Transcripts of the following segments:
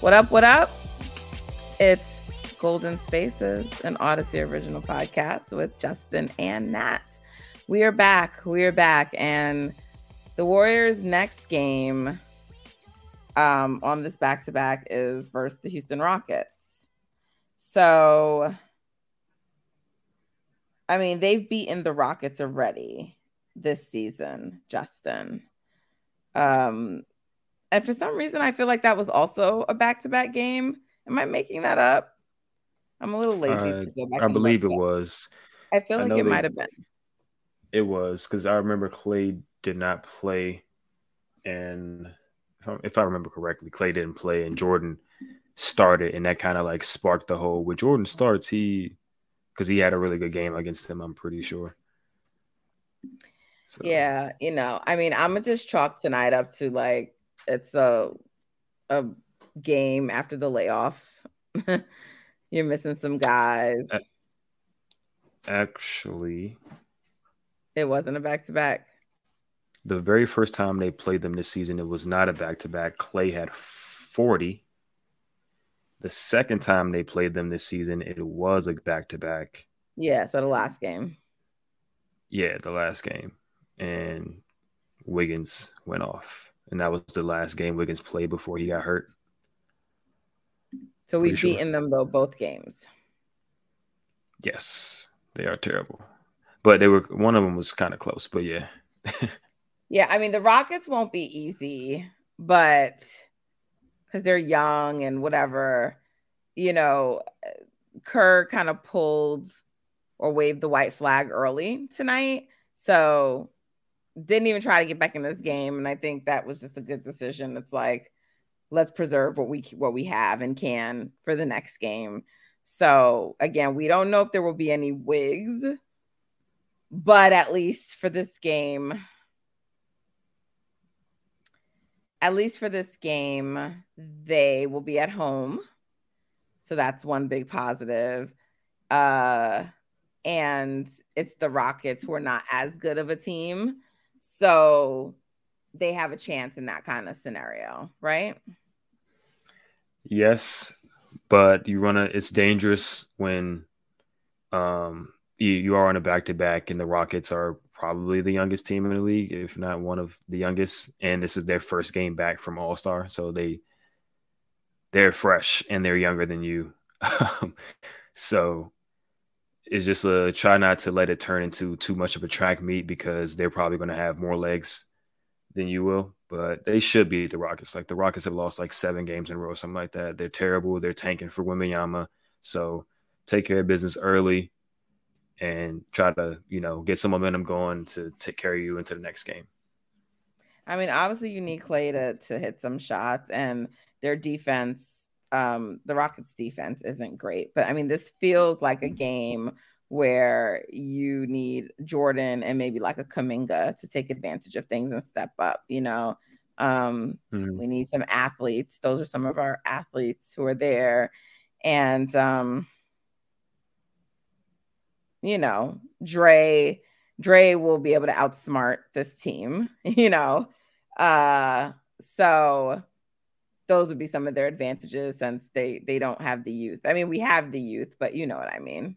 What up? What up? It's Golden Spaces, an Odyssey original podcast with Justin and Nat. We are back. We are back. And the Warriors' next game um, on this back to back is versus the Houston Rockets. So, I mean, they've beaten the Rockets already this season, Justin. Um, and for some reason, I feel like that was also a back to back game. Am I making that up? I'm a little lazy Uh, to go back. I believe it was. I feel I like it might have been. It was because I remember Clay did not play, and if I, if I remember correctly, Clay didn't play, and Jordan started, and that kind of like sparked the whole. When Jordan starts, he because he had a really good game against them. I'm pretty sure. So, Yeah, you know, I mean, I'm gonna just chalk tonight up to like it's a a game after the layoff. You're missing some guys. Actually, It wasn't a back to back. the very first time they played them this season, it was not a back to back. Clay had 40. The second time they played them this season, it was a back to back. Yeah, so the last game. Yeah, the last game. And Wiggins went off. And that was the last game Wiggins played before he got hurt. So we've Pretty sure. beaten them though both games. Yes, they are terrible. But they were one of them was kind of close, but yeah. Yeah, I mean the Rockets won't be easy, but because they're young and whatever, you know, Kerr kind of pulled or waved the white flag early tonight, so didn't even try to get back in this game, and I think that was just a good decision. It's like let's preserve what we what we have and can for the next game. So again, we don't know if there will be any wigs, but at least for this game at least for this game, they will be at home. So that's one big positive. Uh, and it's the Rockets who are not as good of a team. So they have a chance in that kind of scenario, right? Yes, but you run a it's dangerous when um you, you are on a back to back and the Rockets are probably the youngest team in the league, if not one of the youngest, and this is their first game back from All Star, so they they're fresh and they're younger than you. so it's just a try not to let it turn into too much of a track meet because they're probably going to have more legs than you will. But they should beat the Rockets. Like the Rockets have lost like seven games in a row, something like that. They're terrible. They're tanking for Wembanyama. So take care of business early and try to, you know, get some momentum going to take care of you into the next game. I mean, obviously you need Clay to to hit some shots and their defense, um, the Rockets defense isn't great. But I mean, this feels like a game where you need Jordan and maybe like a Kuminga to take advantage of things and step up, you know. Um, Mhm. we need some athletes. Those are some of our athletes who are there. And um, you know, Dre, Dre will be able to outsmart this team, you know. Uh, so those would be some of their advantages since they they don't have the youth. I mean, we have the youth, but you know what I mean.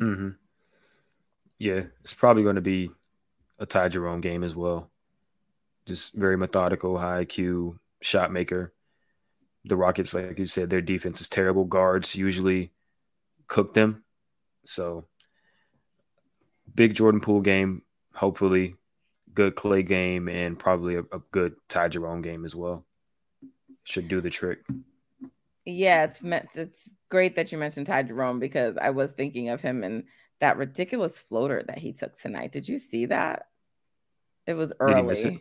Mm-hmm. Yeah, it's probably going to be a Ty Jerome game as well. Just very methodical, high IQ shot maker. The Rockets, like you said, their defense is terrible. Guards usually cook them. So big Jordan Poole game, hopefully good Clay game, and probably a, a good Ty Jerome game as well. Should do the trick. Yeah, it's meant it's great that you mentioned Ty Jerome because I was thinking of him and that ridiculous floater that he took tonight. Did you see that? It was early. It?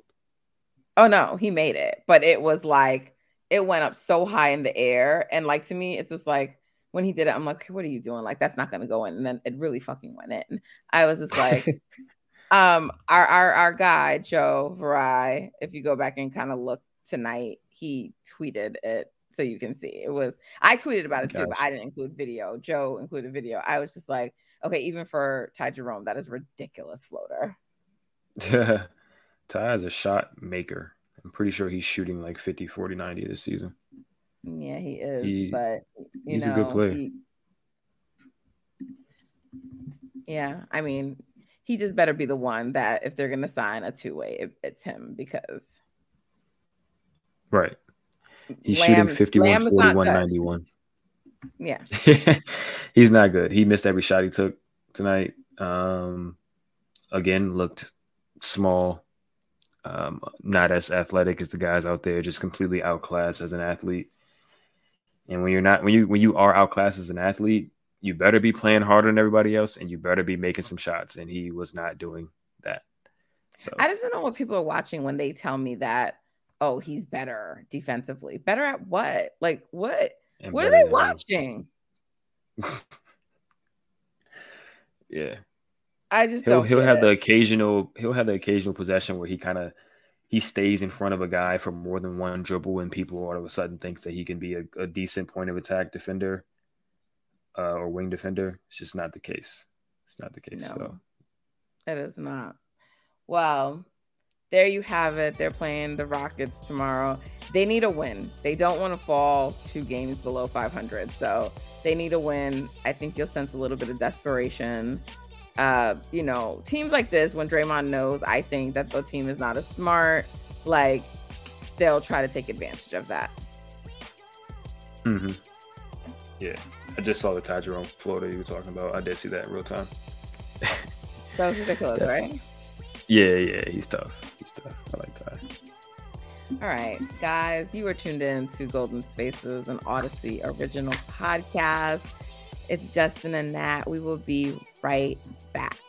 Oh no, he made it, but it was like it went up so high in the air, and like to me, it's just like when he did it, I'm like, what are you doing? Like that's not gonna go in, and then it really fucking went in. I was just like, um, our our our guy Joe Viray, if you go back and kind of look tonight, he tweeted it so you can see. It was I tweeted about it too, but I didn't include video. Joe included video. I was just like, okay, even for Ty Jerome, that is ridiculous floater. Ty is a shot maker. I'm pretty sure he's shooting like 50, 40, 90 this season. Yeah, he is. He, but he's know, a good player. He, yeah, I mean, he just better be the one that if they're gonna sign a two way, it, it's him because right. He's Lamb, shooting 51, Lamb 41, 91. Yeah. He's not good. He missed every shot he took tonight. Um, again, looked small, um, not as athletic as the guys out there, just completely outclassed as an athlete. And when you're not, when you when you are outclassed as an athlete, you better be playing harder than everybody else, and you better be making some shots. And he was not doing that. So I just don't know what people are watching when they tell me that oh, he's better defensively. Better at what? Like what? And what are they watching? yeah. I just he'll he'll have it. the occasional he'll have the occasional possession where he kind of he stays in front of a guy for more than one dribble and people all of a sudden thinks that he can be a, a decent point of attack defender uh, or wing defender. It's just not the case. It's not the case. No, so it is not. Well, there you have it. They're playing the Rockets tomorrow. They need a win. They don't want to fall two games below 500. So they need a win. I think you'll sense a little bit of desperation. Uh, you know, teams like this, when Draymond knows, I think that the team is not as smart, like they'll try to take advantage of that. Mm-hmm. Yeah. I just saw the Ty Jerome floater you were talking about. I did see that in real time. that was ridiculous, yeah. right? Yeah, yeah, he's tough. I like that. All right, guys, you are tuned in to Golden Spaces, an Odyssey original podcast. It's Justin and Nat. We will be right back.